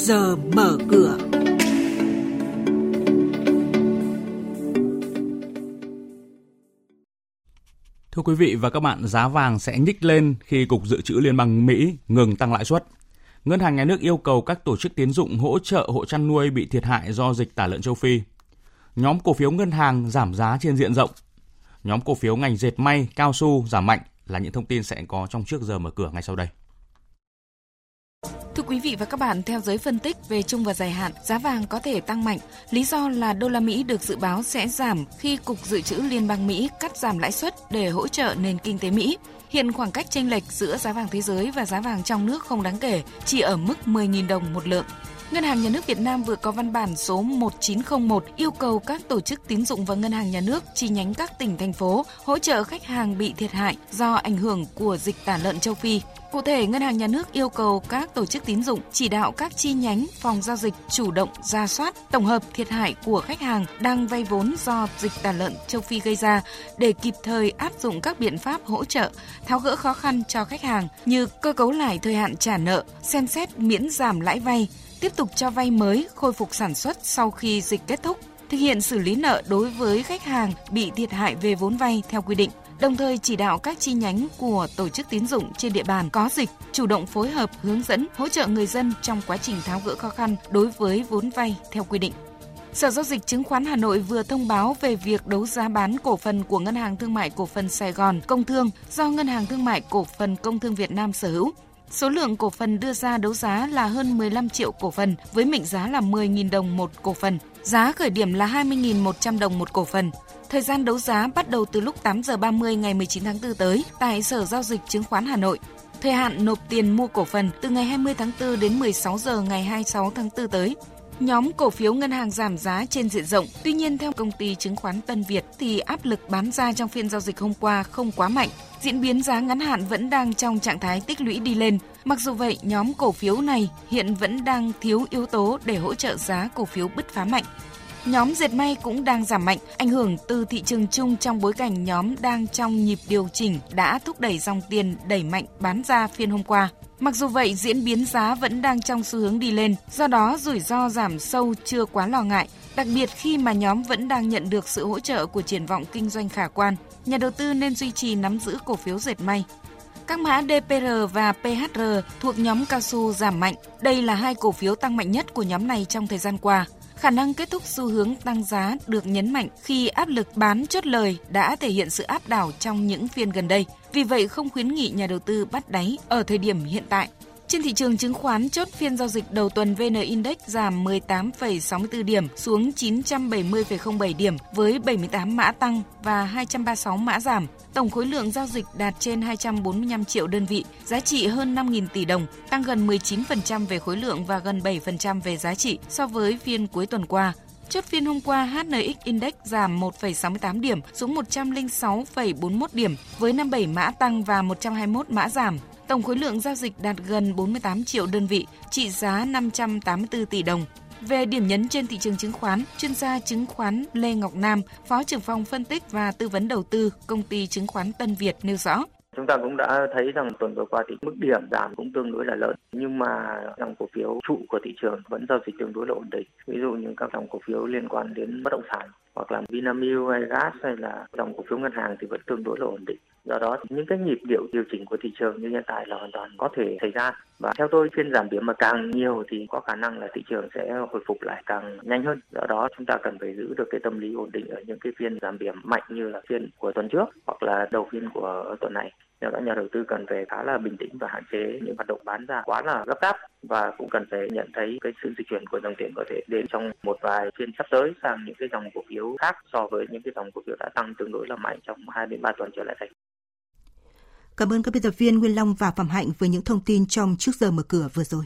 giờ mở cửa. Thưa quý vị và các bạn, giá vàng sẽ nhích lên khi Cục Dự trữ Liên bang Mỹ ngừng tăng lãi suất. Ngân hàng Nhà nước yêu cầu các tổ chức tiến dụng hỗ trợ hộ chăn nuôi bị thiệt hại do dịch tả lợn châu Phi. Nhóm cổ phiếu ngân hàng giảm giá trên diện rộng. Nhóm cổ phiếu ngành dệt may, cao su giảm mạnh là những thông tin sẽ có trong trước giờ mở cửa ngay sau đây. Thưa quý vị và các bạn, theo giới phân tích về trung và dài hạn, giá vàng có thể tăng mạnh. Lý do là đô la Mỹ được dự báo sẽ giảm khi Cục Dự trữ Liên bang Mỹ cắt giảm lãi suất để hỗ trợ nền kinh tế Mỹ. Hiện khoảng cách chênh lệch giữa giá vàng thế giới và giá vàng trong nước không đáng kể, chỉ ở mức 10.000 đồng một lượng. Ngân hàng Nhà nước Việt Nam vừa có văn bản số 1901 yêu cầu các tổ chức tín dụng và ngân hàng nhà nước chi nhánh các tỉnh thành phố hỗ trợ khách hàng bị thiệt hại do ảnh hưởng của dịch tả lợn châu Phi. Cụ thể, Ngân hàng Nhà nước yêu cầu các tổ chức tín dụng chỉ đạo các chi nhánh, phòng giao dịch chủ động ra soát, tổng hợp thiệt hại của khách hàng đang vay vốn do dịch tả lợn châu Phi gây ra để kịp thời áp dụng các biện pháp hỗ trợ, tháo gỡ khó khăn cho khách hàng như cơ cấu lại thời hạn trả nợ, xem xét miễn giảm lãi vay, tiếp tục cho vay mới, khôi phục sản xuất sau khi dịch kết thúc, thực hiện xử lý nợ đối với khách hàng bị thiệt hại về vốn vay theo quy định đồng thời chỉ đạo các chi nhánh của tổ chức tín dụng trên địa bàn có dịch, chủ động phối hợp hướng dẫn, hỗ trợ người dân trong quá trình tháo gỡ khó khăn đối với vốn vay theo quy định. Sở Giao dịch Chứng khoán Hà Nội vừa thông báo về việc đấu giá bán cổ phần của Ngân hàng Thương mại Cổ phần Sài Gòn Công Thương do Ngân hàng Thương mại Cổ phần Công thương Việt Nam sở hữu. Số lượng cổ phần đưa ra đấu giá là hơn 15 triệu cổ phần, với mệnh giá là 10.000 đồng một cổ phần. Giá khởi điểm là 20.100 đồng một cổ phần. Thời gian đấu giá bắt đầu từ lúc 8 giờ 30 ngày 19 tháng 4 tới tại Sở Giao dịch Chứng khoán Hà Nội. Thời hạn nộp tiền mua cổ phần từ ngày 20 tháng 4 đến 16 giờ ngày 26 tháng 4 tới. Nhóm cổ phiếu ngân hàng giảm giá trên diện rộng, tuy nhiên theo công ty chứng khoán Tân Việt thì áp lực bán ra trong phiên giao dịch hôm qua không quá mạnh. Diễn biến giá ngắn hạn vẫn đang trong trạng thái tích lũy đi lên. Mặc dù vậy, nhóm cổ phiếu này hiện vẫn đang thiếu yếu tố để hỗ trợ giá cổ phiếu bứt phá mạnh. Nhóm dệt may cũng đang giảm mạnh, ảnh hưởng từ thị trường chung trong bối cảnh nhóm đang trong nhịp điều chỉnh đã thúc đẩy dòng tiền đẩy mạnh bán ra phiên hôm qua. Mặc dù vậy, diễn biến giá vẫn đang trong xu hướng đi lên, do đó rủi ro giảm sâu chưa quá lo ngại, đặc biệt khi mà nhóm vẫn đang nhận được sự hỗ trợ của triển vọng kinh doanh khả quan. Nhà đầu tư nên duy trì nắm giữ cổ phiếu dệt may. Các mã DPR và PHR thuộc nhóm cao su giảm mạnh. Đây là hai cổ phiếu tăng mạnh nhất của nhóm này trong thời gian qua. Khả năng kết thúc xu hướng tăng giá được nhấn mạnh khi áp lực bán chốt lời đã thể hiện sự áp đảo trong những phiên gần đây. Vì vậy không khuyến nghị nhà đầu tư bắt đáy ở thời điểm hiện tại. Trên thị trường chứng khoán chốt phiên giao dịch đầu tuần VN Index giảm 18,64 điểm xuống 970,07 điểm với 78 mã tăng và 236 mã giảm. Tổng khối lượng giao dịch đạt trên 245 triệu đơn vị, giá trị hơn 5.000 tỷ đồng, tăng gần 19% về khối lượng và gần 7% về giá trị so với phiên cuối tuần qua. Chốt phiên hôm qua, HNX Index giảm 1,68 điểm xuống 106,41 điểm với 57 mã tăng và 121 mã giảm. Tổng khối lượng giao dịch đạt gần 48 triệu đơn vị, trị giá 584 tỷ đồng. Về điểm nhấn trên thị trường chứng khoán, chuyên gia chứng khoán Lê Ngọc Nam, Phó trưởng phòng phân tích và tư vấn đầu tư, công ty chứng khoán Tân Việt nêu rõ. Chúng ta cũng đã thấy rằng tuần vừa qua thì mức điểm giảm cũng tương đối là lớn, nhưng mà dòng cổ phiếu trụ của thị trường vẫn giao dịch tương đối là ổn định. Ví dụ như các dòng cổ phiếu liên quan đến bất động sản hoặc là Vinamilk hay gas hay là dòng cổ phiếu ngân hàng thì vẫn tương đối là ổn định. Do đó, những cái nhịp điệu điều chỉnh của thị trường như hiện tại là hoàn toàn có thể xảy ra và theo tôi, phiên giảm điểm mà càng nhiều thì có khả năng là thị trường sẽ hồi phục lại càng nhanh hơn. Do đó, chúng ta cần phải giữ được cái tâm lý ổn định ở những cái phiên giảm điểm mạnh như là phiên của tuần trước hoặc là đầu phiên của tuần này do đó, nhà đầu tư cần phải khá là bình tĩnh và hạn chế những hoạt động bán ra quá là gấp gáp và cũng cần phải nhận thấy cái sự di chuyển của dòng tiền có thể đến trong một vài phiên sắp tới sang những cái dòng cổ phiếu khác so với những cái dòng cổ phiếu đã tăng tương đối là mạnh trong hai đến ba tuần trở lại đây. Cảm ơn các biên tập viên Nguyên Long và Phạm Hạnh với những thông tin trong trước giờ mở cửa vừa rồi.